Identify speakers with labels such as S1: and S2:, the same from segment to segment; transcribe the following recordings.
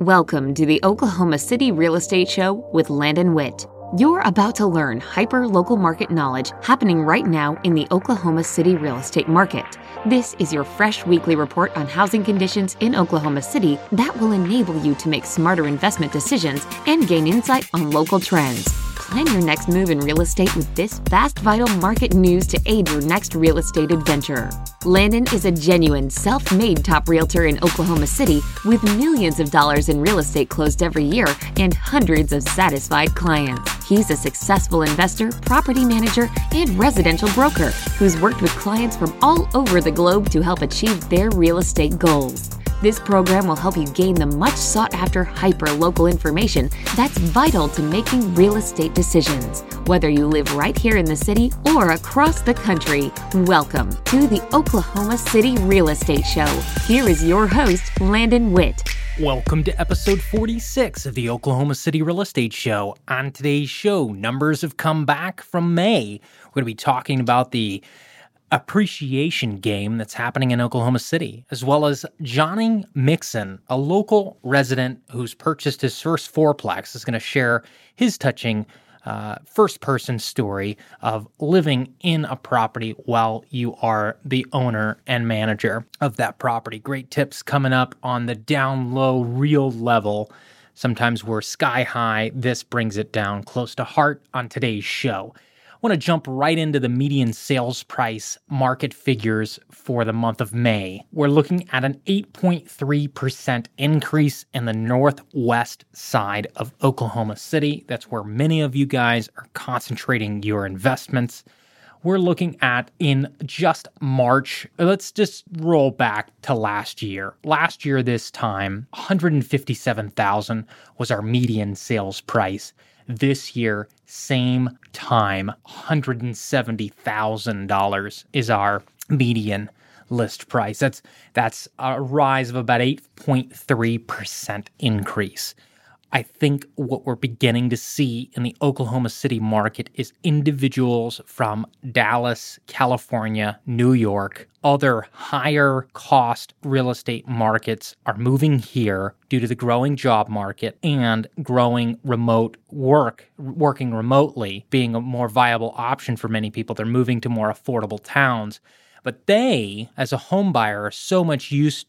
S1: Welcome to the Oklahoma City Real Estate Show with Landon Witt. You're about to learn hyper local market knowledge happening right now in the Oklahoma City real estate market. This is your fresh weekly report on housing conditions in Oklahoma City that will enable you to make smarter investment decisions and gain insight on local trends. Plan your next move in real estate with this fast, vital market news to aid your next real estate adventure. Landon is a genuine, self made top realtor in Oklahoma City with millions of dollars in real estate closed every year and hundreds of satisfied clients. He's a successful investor, property manager, and residential broker who's worked with clients from all over the globe to help achieve their real estate goals. This program will help you gain the much sought after hyper local information that's vital to making real estate decisions. Whether you live right here in the city or across the country, welcome to the Oklahoma City Real Estate Show. Here is your host, Landon Witt.
S2: Welcome to episode 46 of the Oklahoma City Real Estate Show. On today's show, numbers have come back from May. We're going to be talking about the appreciation game that's happening in Oklahoma City, as well as Johnny Mixon, a local resident who's purchased his first fourplex, is going to share his touching uh, first person story of living in a property while you are the owner and manager of that property. Great tips coming up on the down low, real level. Sometimes we're sky high. This brings it down close to heart on today's show want to jump right into the median sales price market figures for the month of May. We're looking at an 8.3% increase in the northwest side of Oklahoma City. That's where many of you guys are concentrating your investments. We're looking at in just March. Let's just roll back to last year. Last year, this time, 157,000 was our median sales price. This year, same time, $170,000 is our median list price. That's that's a rise of about 8.3% increase. I think what we're beginning to see in the Oklahoma City market is individuals from Dallas, California, New York, other higher cost real estate markets are moving here due to the growing job market and growing remote work, working remotely being a more viable option for many people. They're moving to more affordable towns but they, as a home buyer, are so much used,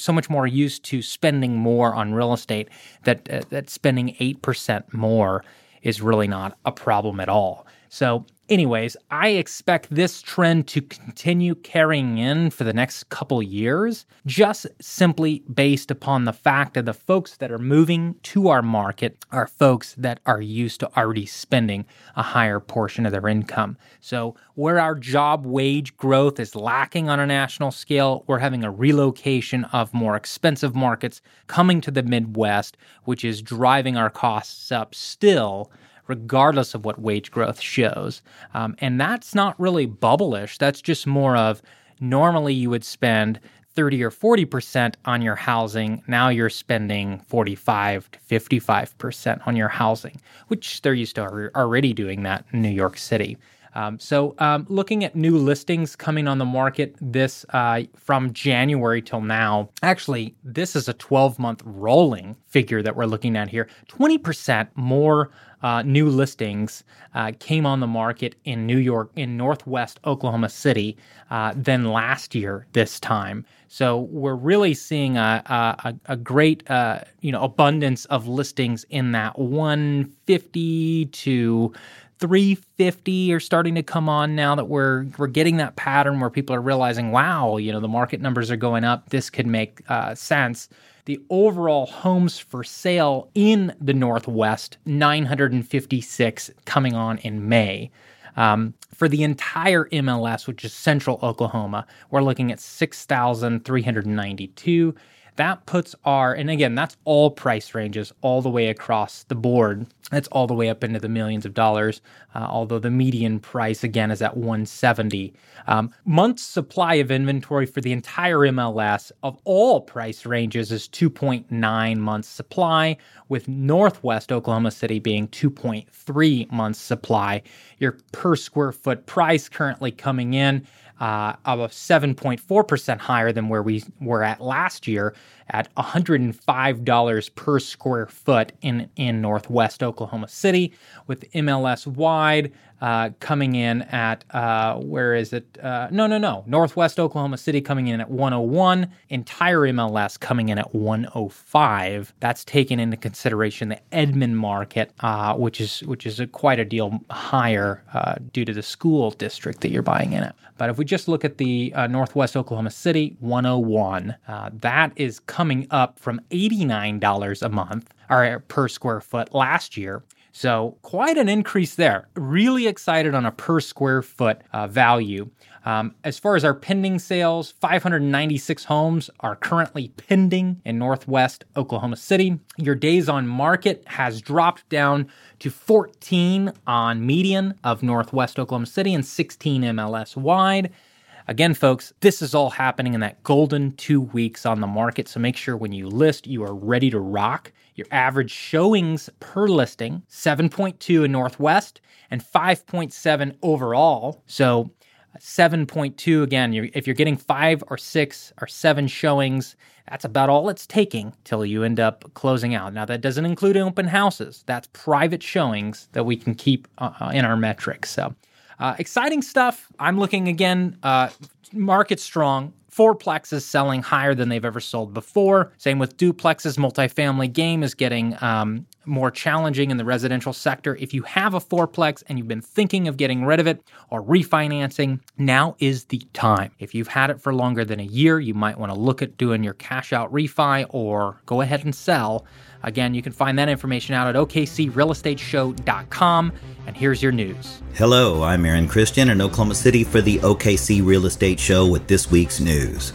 S2: so much more used to spending more on real estate that uh, that spending eight percent more is really not a problem at all. So Anyways, I expect this trend to continue carrying in for the next couple years, just simply based upon the fact that the folks that are moving to our market are folks that are used to already spending a higher portion of their income. So, where our job wage growth is lacking on a national scale, we're having a relocation of more expensive markets coming to the Midwest, which is driving our costs up still regardless of what wage growth shows. Um, and that's not really bubblish. That's just more of normally you would spend 30 or 40% on your housing. Now you're spending 45 to 55% on your housing, which they're used to already doing that in New York City. Um, so, um, looking at new listings coming on the market this uh, from January till now, actually, this is a 12 month rolling figure that we're looking at here. 20% more uh, new listings uh, came on the market in New York, in Northwest Oklahoma City, uh, than last year this time. So we're really seeing a a, a great uh, you know abundance of listings in that 150 to 350 are starting to come on now that we're we're getting that pattern where people are realizing, wow, you know, the market numbers are going up. This could make uh, sense. The overall homes for sale in the Northwest, 956 coming on in May. Um, for the entire MLS, which is central Oklahoma, we're looking at 6,392. That puts our, and again, that's all price ranges all the way across the board. That's all the way up into the millions of dollars, uh, although the median price again is at 170. Um, months supply of inventory for the entire MLS of all price ranges is 2.9 months supply, with Northwest Oklahoma City being 2.3 months supply. Your per square foot price currently coming in uh, of 7.4% higher than where we were at last year at $105 per square foot in, in Northwest Oklahoma City, with MLS wide uh, coming in at, uh, where is it? Uh, no, no, no. Northwest Oklahoma City coming in at 101, entire MLS coming in at 105. That's taken into consideration the Edmond market, uh, which is which is a, quite a deal higher uh, due to the school district that you're buying in it. But if we just look at the uh, Northwest Oklahoma City 101, that is coming up from $89 a month or per square foot last year. So, quite an increase there. Really excited on a per square foot uh, value. Um, as far as our pending sales, 596 homes are currently pending in Northwest Oklahoma City. Your days on market has dropped down to 14 on median of Northwest Oklahoma City and 16 MLS wide. Again, folks, this is all happening in that golden two weeks on the market. So make sure when you list, you are ready to rock. Your average showings per listing, 7.2 in Northwest and 5.7 overall. So 7.2 again, you're, if you're getting five or six or seven showings, that's about all it's taking till you end up closing out. Now, that doesn't include open houses. That's private showings that we can keep uh, in our metrics. So, uh, exciting stuff. I'm looking again, uh, market strong. Fourplexes selling higher than they've ever sold before. Same with duplexes. Multifamily game is getting um, more challenging in the residential sector. If you have a fourplex and you've been thinking of getting rid of it or refinancing, now is the time. If you've had it for longer than a year, you might want to look at doing your cash out refi or go ahead and sell. Again, you can find that information out at okcrealestateshow.com. And here's your news.
S3: Hello, I'm Aaron Christian in Oklahoma City for the OKC Real Estate Show with this week's news.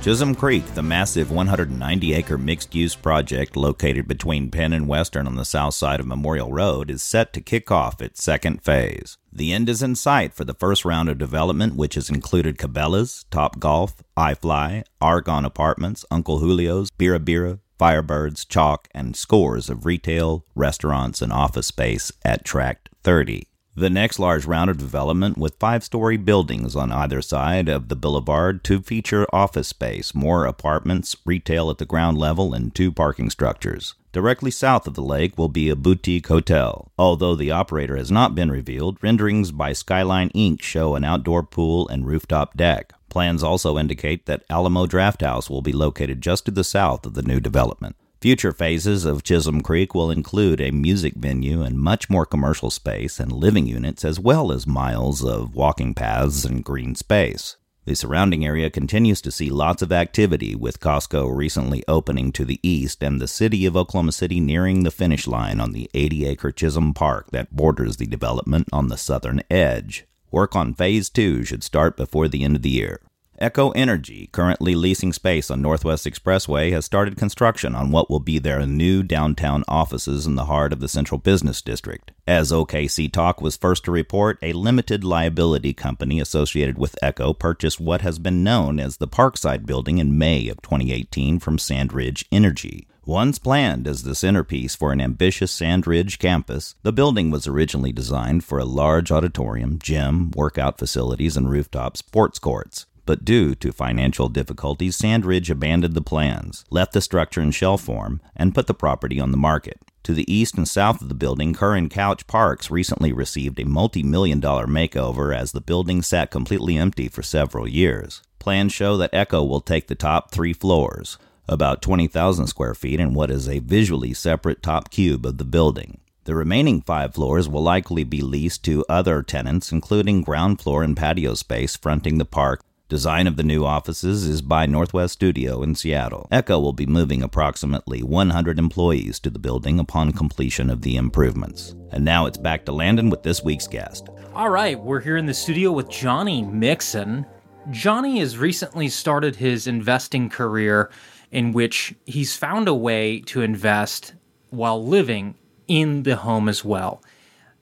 S3: Chisholm Creek, the massive 190 acre mixed use project located between Penn and Western on the south side of Memorial Road, is set to kick off its second phase. The end is in sight for the first round of development, which has included Cabela's, Top Golf, iFly, Argon Apartments, Uncle Julio's, Birra Birra, Firebirds, Chalk, and scores of retail, restaurants, and office space at Tract 30. The next large round of development with five story buildings on either side of the boulevard to feature office space, more apartments, retail at the ground level, and two parking structures. Directly south of the lake will be a boutique hotel. Although the operator has not been revealed, renderings by Skyline Inc. show an outdoor pool and rooftop deck. Plans also indicate that Alamo Drafthouse will be located just to the south of the new development. Future phases of Chisholm Creek will include a music venue and much more commercial space and living units, as well as miles of walking paths and green space. The surrounding area continues to see lots of activity, with Costco recently opening to the east and the city of Oklahoma City nearing the finish line on the 80 acre Chisholm Park that borders the development on the southern edge. Work on Phase 2 should start before the end of the year. Echo Energy, currently leasing space on Northwest Expressway, has started construction on what will be their new downtown offices in the heart of the Central Business District. As OKC Talk was first to report, a limited liability company associated with Echo purchased what has been known as the Parkside building in May of 2018 from Sandridge Energy. Once planned as the centerpiece for an ambitious Sandridge campus, the building was originally designed for a large auditorium, gym, workout facilities, and rooftop sports courts. But due to financial difficulties, Sandridge abandoned the plans, left the structure in shell form, and put the property on the market. To the east and south of the building, Kerr and Couch Parks recently received a multi million dollar makeover as the building sat completely empty for several years. Plans show that Echo will take the top three floors, about 20,000 square feet in what is a visually separate top cube of the building. The remaining five floors will likely be leased to other tenants, including ground floor and patio space fronting the park Design of the new offices is by Northwest Studio in Seattle. Echo will be moving approximately 100 employees to the building upon completion of the improvements. And now it's back to Landon with this week's guest.
S2: All right, we're here in the studio with Johnny Mixon. Johnny has recently started his investing career in which he's found a way to invest while living in the home as well.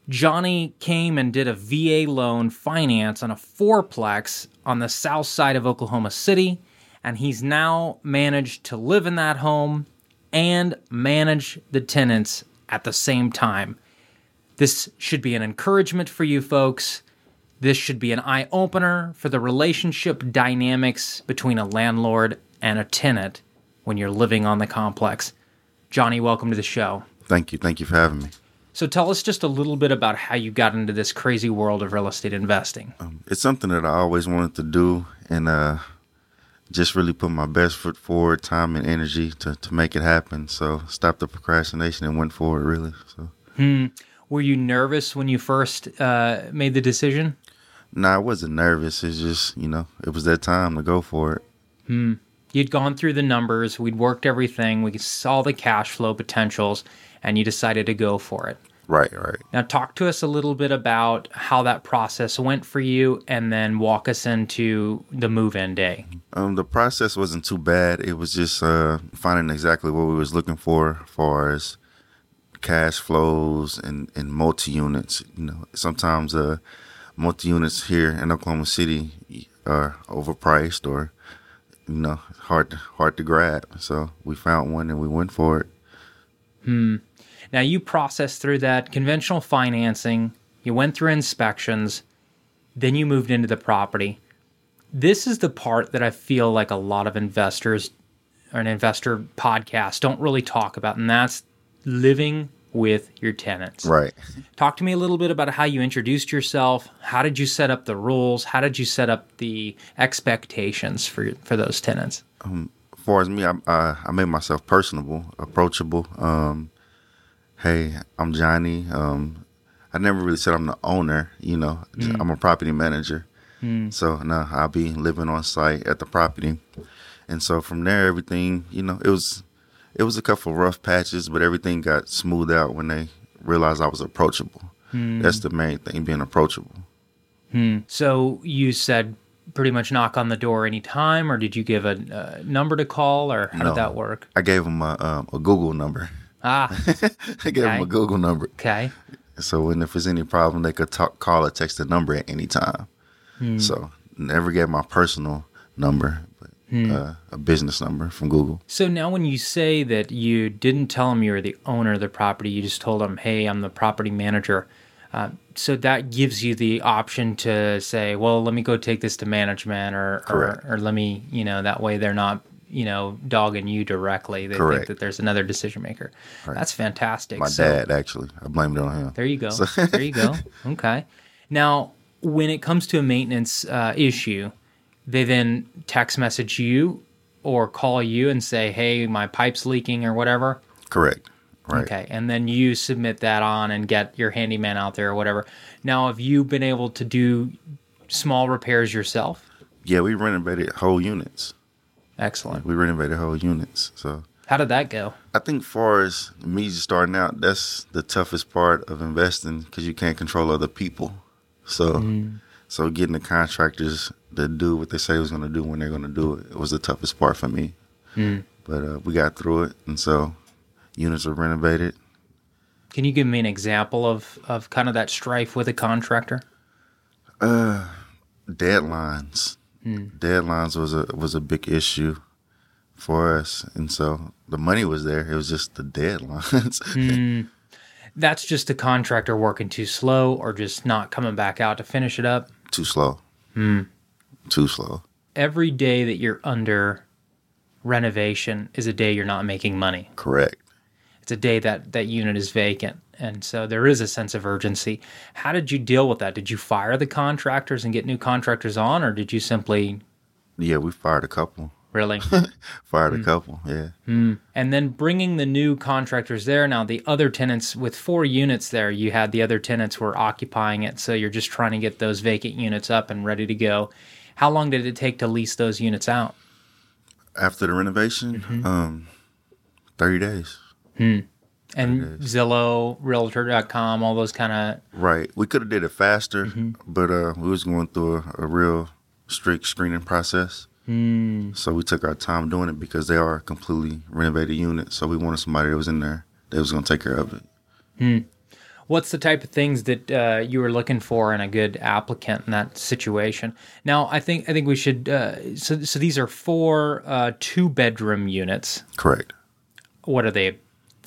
S2: Johnny came and did a VA loan finance on a fourplex on the south side of Oklahoma City, and he's now managed to live in that home and manage the tenants at the same time. This should be an encouragement for you folks. This should be an eye opener for the relationship dynamics between a landlord and a tenant when you're living on the complex. Johnny, welcome to the show.
S4: Thank you. Thank you for having me.
S2: So tell us just a little bit about how you got into this crazy world of real estate investing.
S4: Um, it's something that I always wanted to do and uh, just really put my best foot forward, time and energy to, to make it happen. So stop the procrastination and went forward, really. So.
S2: Hmm. Were you nervous when you first uh, made the decision?
S4: No, nah, I wasn't nervous. It's just, you know, it was that time to go for it.
S2: Hmm. You'd gone through the numbers, we'd worked everything, we saw the cash flow potentials, and you decided to go for it.
S4: Right, right.
S2: Now, talk to us a little bit about how that process went for you, and then walk us into the move-in day.
S4: Um, the process wasn't too bad. It was just uh, finding exactly what we was looking for, as far as cash flows and, and multi units. You know, sometimes uh, multi units here in Oklahoma City are overpriced or you know hard to, hard to grab. So we found one and we went for it.
S2: Hmm. Now you processed through that conventional financing, you went through inspections, then you moved into the property. This is the part that I feel like a lot of investors or an investor podcast don't really talk about, and that's living with your tenants.
S4: Right.
S2: Talk to me a little bit about how you introduced yourself. How did you set up the rules? How did you set up the expectations for for those tenants?
S4: Um, as far as me, I, I, I made myself personable, approachable. Um, hey, I'm Johnny. Um, I never really said I'm the owner. You know, mm. I'm a property manager. Mm. So now I'll be living on site at the property, and so from there, everything you know, it was it was a couple rough patches, but everything got smoothed out when they realized I was approachable. Mm. That's the main thing, being approachable.
S2: Hmm. So you said pretty much knock on the door anytime, or did you give a, a number to call, or how no, did that work?
S4: I gave them a, um, a Google number.
S2: Ah,
S4: I gave okay. them a Google number.
S2: Okay.
S4: So when if there's any problem, they could talk, call or text the number at any time. Hmm. So never gave my personal number, but hmm. uh, a business number from Google.
S2: So now, when you say that you didn't tell them you were the owner of the property, you just told them, "Hey, I'm the property manager." Uh, so that gives you the option to say, "Well, let me go take this to management," or, or, or let me, you know, that way they're not you know, dogging you directly. They Correct. think that there's another decision maker. Right. That's fantastic.
S4: My so, dad, actually, I blamed it on him.
S2: There you go. So. there you go. Okay. Now, when it comes to a maintenance uh, issue, they then text message you or call you and say, "Hey, my pipe's leaking" or whatever.
S4: Correct. Right.
S2: Okay, and then you submit that on and get your handyman out there or whatever. Now, have you been able to do small repairs yourself?
S4: Yeah, we renovated whole units.
S2: Excellent.
S4: We renovated whole units. So
S2: how did that go?
S4: I think, far as me just starting out, that's the toughest part of investing because you can't control other people. So, mm. so getting the contractors to do what they say was going to do when they're going to do it, it was the toughest part for me. Mm. But uh, we got through it, and so units were renovated.
S2: Can you give me an example of of kind of that strife with a contractor?
S4: Uh, deadlines. Mm. Deadlines was a was a big issue for us, and so the money was there. It was just the deadlines. mm.
S2: That's just the contractor working too slow, or just not coming back out to finish it up.
S4: Too slow.
S2: Mm.
S4: Too slow.
S2: Every day that you're under renovation is a day you're not making money.
S4: Correct.
S2: It's a day that that unit is vacant. And so there is a sense of urgency. How did you deal with that? Did you fire the contractors and get new contractors on, or did you simply?
S4: Yeah, we fired a couple.
S2: Really?
S4: fired mm. a couple, yeah.
S2: Mm. And then bringing the new contractors there. Now, the other tenants, with four units there, you had the other tenants were occupying it. So you're just trying to get those vacant units up and ready to go. How long did it take to lease those units out?
S4: After the renovation, mm-hmm. um, 30 days.
S2: Hmm and Zillow, Realtor.com, all those kind of.
S4: Right. We could have did it faster, mm-hmm. but uh, we was going through a, a real strict screening process.
S2: Mm.
S4: So we took our time doing it because they are a completely renovated unit. So we wanted somebody that was in there that was going to take care of it.
S2: Mm. What's the type of things that uh, you were looking for in a good applicant in that situation? Now, I think I think we should. Uh, so, so these are four uh, two bedroom units.
S4: Correct.
S2: What are they?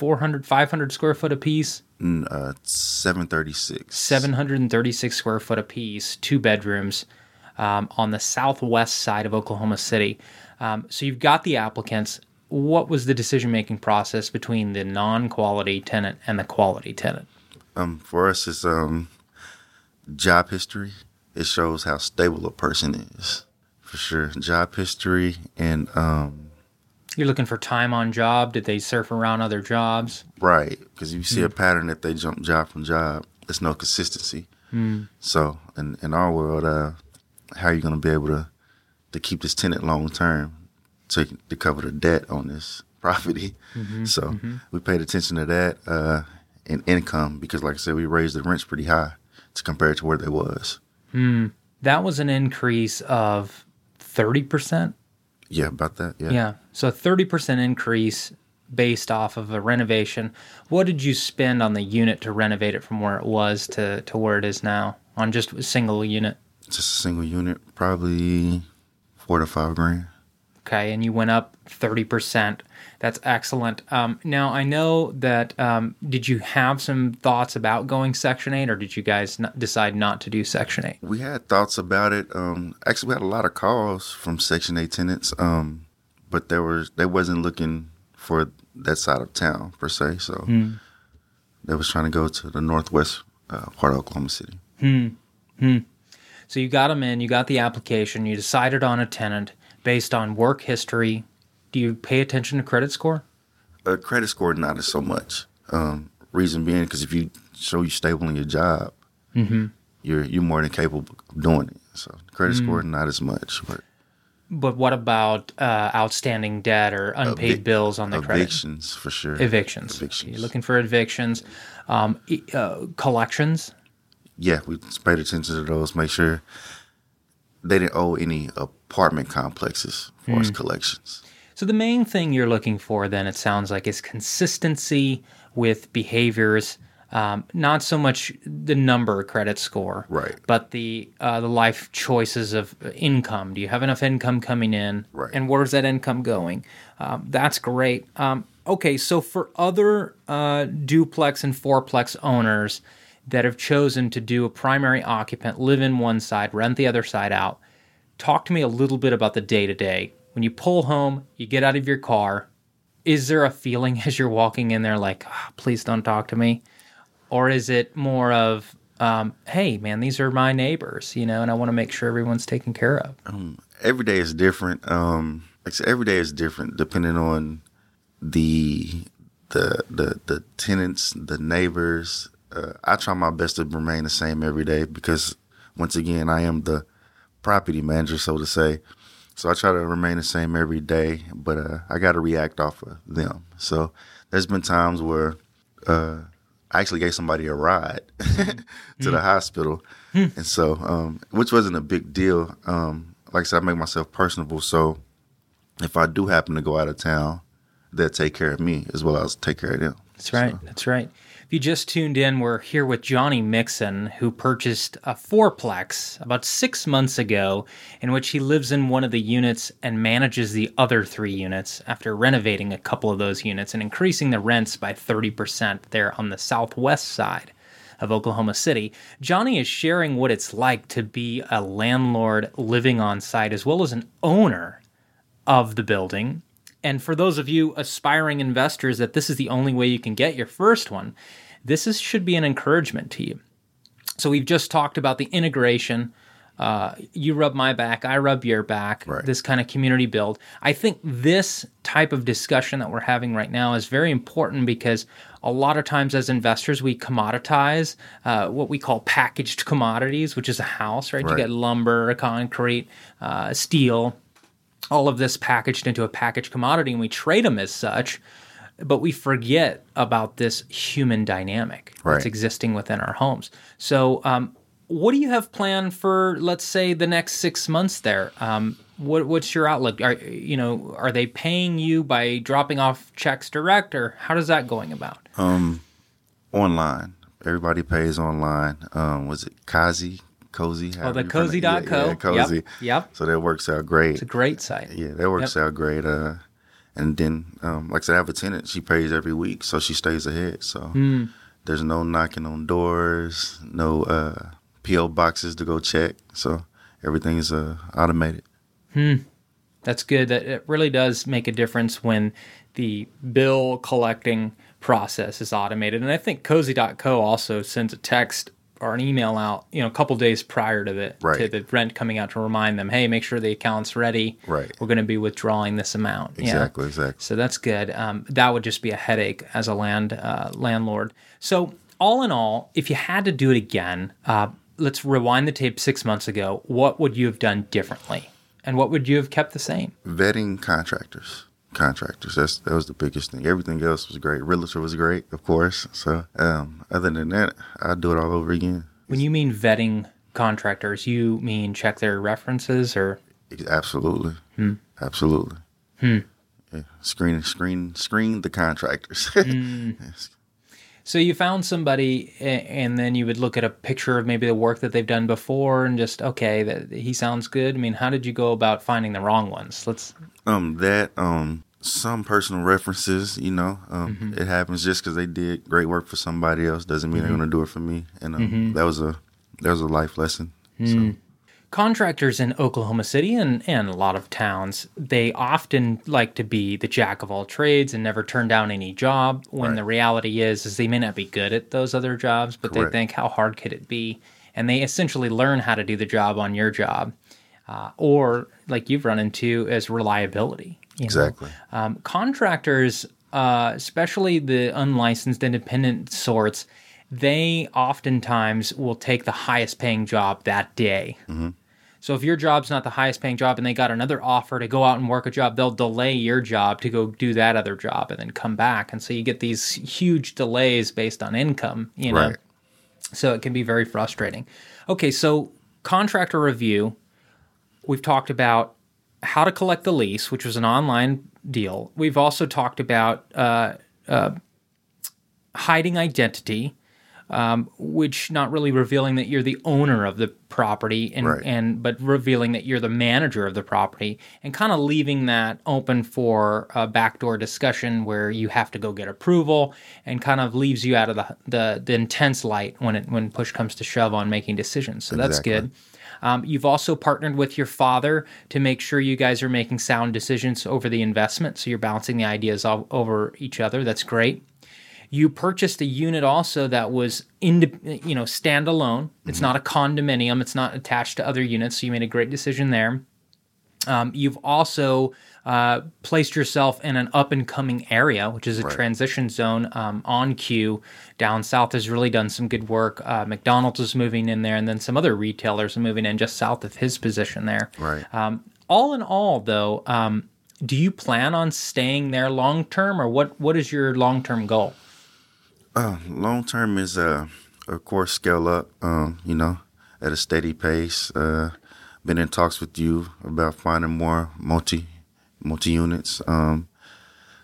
S2: 400, 500 square foot apiece?
S4: Uh, 736.
S2: 736 square foot apiece, two bedrooms um, on the southwest side of Oklahoma City. Um, so you've got the applicants. what was the decision making process between the non quality tenant and the quality tenant?
S4: Um, for us, it's um, job history. It shows how stable a person is, for sure. Job history and um,
S2: You're looking for time on job. Did they surf around other jobs?
S4: right because you see a hmm. pattern that they jump job from job. There's no consistency. Hmm. So in in our world, uh, how are you going to be able to to keep this tenant long term to to cover the debt on this property? Mm-hmm, so mm-hmm. we paid attention to that uh, and income because, like I said, we raised the rents pretty high to compare it to where they was. Hmm.
S2: That was an increase of 30%.
S4: Yeah, about that. Yeah.
S2: Yeah. So a 30% increase based off of a renovation. What did you spend on the unit to renovate it from where it was to, to where it is now on just a single unit?
S4: Just a single unit, probably four to five grand.
S2: Okay. And you went up 30%. That's excellent. Um, now, I know that, um, did you have some thoughts about going Section 8 or did you guys not decide not to do Section 8?
S4: We had thoughts about it. Um, actually, we had a lot of calls from Section 8 tenants, um, but they were they wasn't looking for that side of town per se. So they was trying to go to the northwest uh, part of Oklahoma City. Hmm.
S2: So you got them in, you got the application, you decided on a tenant based on work history. Do you pay attention to credit score?
S4: Uh, credit score not as so much. Um, reason being because if you show you stable in your job, you're you're more than capable of doing it. So credit score not as much. But
S2: But what about uh, outstanding debt or unpaid
S4: Evic-
S2: bills on the credit?
S4: evictions for sure.
S2: Evictions.
S4: Evictions.
S2: You're looking for evictions. Um, uh, collections.
S4: yeah, we paid attention to those. Make sure they didn't owe any apartment complexes for us collections.
S2: So the main thing you're looking for, then, it sounds like, is consistency with behaviors. Um, not so much the number credit score,
S4: Right.
S2: But the uh, the life choices of income. Do you have enough income coming in,
S4: Right.
S2: And where's that income going? Um, that's great. Um, okay, so for other uh, duplex and fourplex owners that have chosen to do a primary occupant, live in one side, rent the other side out, talk to me a little bit about the day to day. When you pull home, you get out of your car. Is there a feeling as you're walking in there like, "Ah, please don't talk to me? Or is it more of, um, hey, man, these are my neighbors, you know, and I want to make sure everyone's taken care of?
S4: Every day is different. Um, every day is different depending on the the the the tenants, the neighbors. Uh, I try my best to remain the same every day because once again, I am the property manager, so to say. So I try to remain the same every day, but uh, I got to react off of them. So there's been times where uh, I actually gave somebody a ride to the hospital, and so um, which wasn't a big deal. Um, like I said, I make myself personable, so if I do happen to go out of town, they'll take care of me as well as take care of them.
S2: That's right. That's right. If you just tuned in, we're here with Johnny Mixon, who purchased a fourplex about six months ago, in which he lives in one of the units and manages the other three units after renovating a couple of those units and increasing the rents by 30% there on the southwest side of Oklahoma City. Johnny is sharing what it's like to be a landlord living on site as well as an owner of the building. And for those of you aspiring investors that this is the only way you can get your first one, this is, should be an encouragement to you. So we've just talked about the integration. Uh, you rub my back, I rub your back.
S4: Right.
S2: This kind of community build. I think this type of discussion that we're having right now is very important because a lot of times as investors we commoditize uh, what we call packaged commodities, which is a house, right? You get lumber, concrete, uh, steel, all of this packaged into a packaged commodity and we trade them as such but we forget about this human dynamic that's existing within our homes. So um, what do you have planned for let's say the next six months there? Um, what, what's your outlook? Are you know are they paying you by dropping off checks direct or how does that going about?
S4: Online, everybody pays online. Um, was it Kazi? Cozy?
S2: oh the cozy.co
S4: Yeah, yeah, Cozy.
S2: yep yep
S4: So that works out great.
S2: it's a great site
S4: Yeah, that works out great. Uh, and then, um, like I said, I have a tenant. She pays every week, so she stays ahead. So
S2: Hmm.
S4: there's no knocking on doors, no uh, PO boxes to go check. So everything is uh, automated.
S2: That's good. That it really does make a difference when the bill collecting process is automated. And I think cozy.co also sends a text or an email out, you know, a couple days prior to the
S4: Right.
S2: to the rent coming out to remind them, hey, make sure the account's ready.
S4: Right.
S2: We're going to be withdrawing this amount. Yeah.
S4: Exactly, exactly.
S2: So that's good. Um, that would just be a headache as a land uh, landlord. So all in all, if you had to do it again, uh, let's rewind the tape six months ago. What would you have done differently, and what would you have kept the same?
S4: Vetting contractors. Contractors. That's that was the biggest thing. Everything else was great. Realtor was great, of course. So um, other than that, I'd do it all over again.
S2: When you mean vetting contractors, you mean check their references or
S4: Absolutely. Hmm. Absolutely. Hmm. Yeah. Screen screen screen the contractors. Hmm. Yes.
S2: So you found somebody, and then you would look at a picture of maybe the work that they've done before, and just okay, that he sounds good. I mean, how did you go about finding the wrong ones? Let's.
S4: Um, that um, some personal references. You know, um, it happens just because they did great work for somebody else doesn't mean they're gonna do it for me. And um, that was a that was a life lesson. So
S2: Contractors in Oklahoma City and, and a lot of towns, they often like to be the jack of all trades and never turn down any job. When
S4: Right.
S2: the reality is, is they may not be good at those other jobs, but
S4: Correct.
S2: they think, how hard could it be? And they essentially learn how to do the job on your job, uh, or like you've run into, as reliability.
S4: exactly.
S2: Um, contractors, uh, especially the unlicensed independent sorts, they oftentimes will take the highest paying job that day. So if your job's not the highest paying job and they got another offer to go out and work a job, they'll delay your job to go do that other job and then come back. And so you get these huge delays based on income, you know.
S4: Right.
S2: So it can be very frustrating. Okay, so contractor review, we've talked about how to collect the lease, which was an online deal. We've also talked about uh, uh, hiding identity, um, which not really revealing that you're the owner of the property, and,
S4: Right.
S2: and but revealing that you're the manager of the property, and kind of leaving that open for a backdoor discussion where you have to go get approval, and kind of leaves you out of the the, the intense light when it when push comes to shove on making decisions. So that's good. Um, you've also partnered with your father to make sure you guys are making sound decisions over the investment. So you're balancing the ideas o- over each other. That's great. You purchased a unit also that was in, you know, standalone. It's not a condominium. It's not attached to other units. So you made a great decision there. Um, you've also uh, placed yourself in an up and coming area, which is a transition zone um, on Q. Down south has really done some good work. Uh, McDonald's is moving in there, and then some other retailers are moving in just south of his position there.
S4: Right.
S2: Um, all in all, though, um, do you plan on staying there long term, or what? What is your long term goal?
S4: Uh, long term is uh, of course scale up. Um, you know, at a steady pace. Uh, been in talks with you about finding more multi multi units. Um,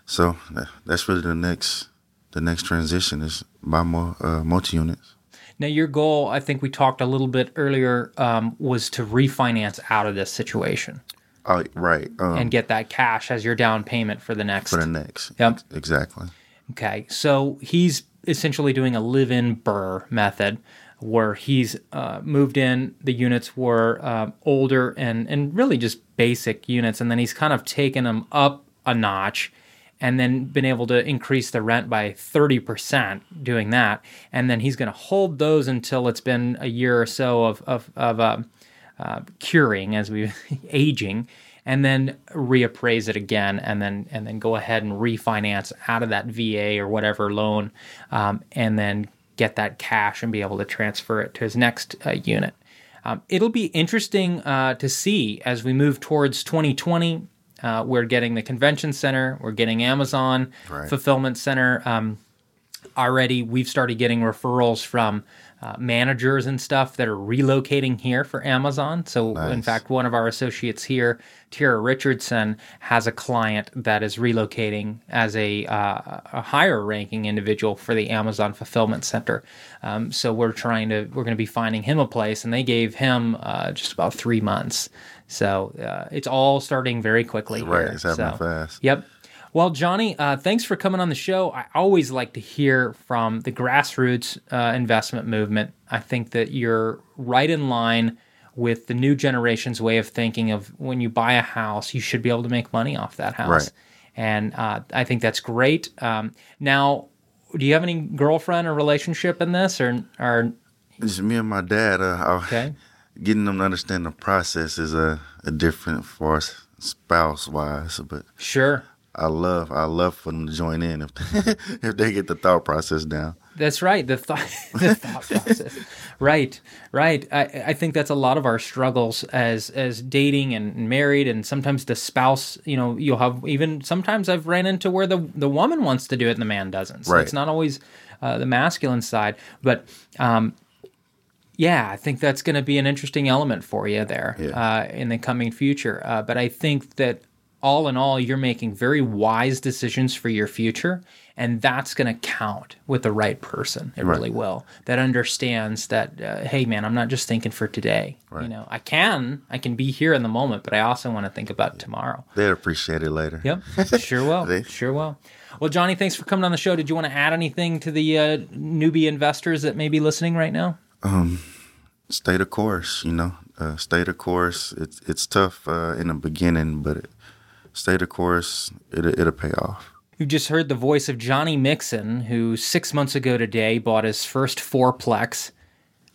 S4: so that, that's really the next the next transition is buy more uh, multi units.
S2: Now, your goal, I think we talked a little bit earlier, um, was to refinance out of this situation
S4: Oh, right. Um,
S2: and get that cash as your down payment for the next.
S4: for the next.
S2: Yep.
S4: Exactly.
S2: Okay, so he's essentially doing a live-in BRRRR method, where he's uh, moved in. The units were uh, older and and really just basic units, and then he's kind of taken them up a notch, and then been able to increase the rent by thirty percent doing that, and then he's going to hold those until it's been a year or so of of of uh, uh, curing as we aging and then reappraise it again and then and then go ahead and refinance out of that VA or whatever loan um, and then get that cash and be able to transfer it to his next uh, unit. Um, it'll be interesting uh, to see as we move towards 2020. Uh, we're getting the convention center, we're getting Amazon
S4: Right.
S2: fulfillment center. Um, already we've started getting referrals from uh, managers and stuff that are relocating here for Amazon. So, in fact, one of our associates here, Tara Richardson, has a client that is relocating as a, uh, a higher ranking individual for the Amazon fulfillment center. Um, so, we're trying to, we're going to be finding him a place, and they gave him uh, just about three months. So, uh, it's all starting very quickly.
S4: Right,
S2: here.
S4: it's happening
S2: So-
S4: fast.
S2: Yep. Well, Johnny, uh, thanks for coming on the show. I always like to hear from the grassroots uh, investment movement. I think that you're right in line with the new generation's way of thinking of when you buy a house, you should be able to make money off that house.
S4: Right.
S2: And uh, I think that's great. Um, now, do you have any girlfriend or relationship in this, or or
S4: It's me and my dad. Uh,
S2: okay?
S4: Getting them to understand the process is a, a different for us spouse wise, but
S2: Sure.
S4: I love I love for them to join in if if they get the thought process down.
S2: That's right. The thought, the thought process. Right, right. I, I think that's a lot of our struggles as as dating and married, and sometimes the spouse. You know, you'll have even sometimes I've ran into where the the woman wants to do it and the man doesn't. So
S4: Right.
S2: it's not always uh, the masculine side, but. Um, yeah, I think that's going to be an interesting element for you there
S4: Yeah.
S2: uh, in the coming future. Uh, but I think that all in all, you're making very wise decisions for your future, and that's going to count with the right person. It really will. That understands that, uh, hey, man, I'm not just thinking for today. You know, I can, I can be here in the moment, but I also want to think about tomorrow.
S4: They'd appreciate it later.
S2: Yep, sure will,
S4: They-
S2: sure will. Well, Johnny, thanks for coming on the show. Did you want to add anything to the uh, newbie investors that may be listening right now?
S4: Stay the course, you know. Uh, stay the course. It's it's tough uh, in the beginning, but it, stay the course. It'll, it'll pay off.
S2: You just heard the voice of Johnny Mixon, who six months ago today bought his first fourplex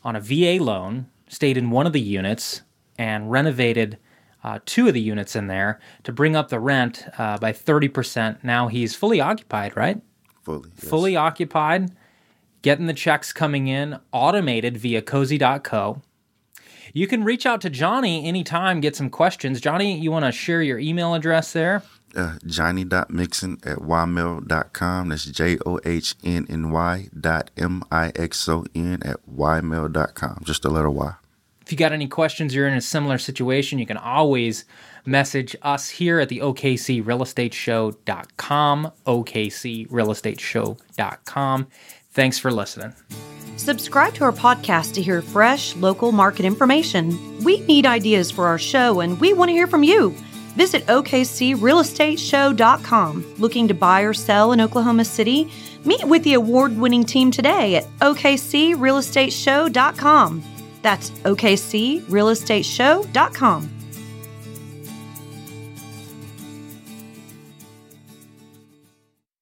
S2: on a VA loan, stayed in one of the units, and renovated uh, two of the units in there to bring up the rent uh, by 30%. Now he's fully occupied, right?
S4: Fully. yes.
S2: Fully occupied, getting the checks coming in, automated via cozy.co. You can reach out to Johnny anytime, get some questions. Johnny, you want to share your email address there?
S4: uh, johnny.mixon at ymail.com. That's J O H N N Y dot M I X O N at ymail.com. Just a letter Y.
S2: If you got any questions, you're in a similar situation, you can always message us here at the OKC Real Thanks for listening.
S5: Subscribe to our podcast to hear fresh local market information. We need ideas for our show and we want to hear from you. Visit OKCRealEstateShow.com. Looking to buy or sell in Oklahoma City? Meet with the award winning team today at OKCRealEstateShow.com. That's OKCRealEstateShow.com.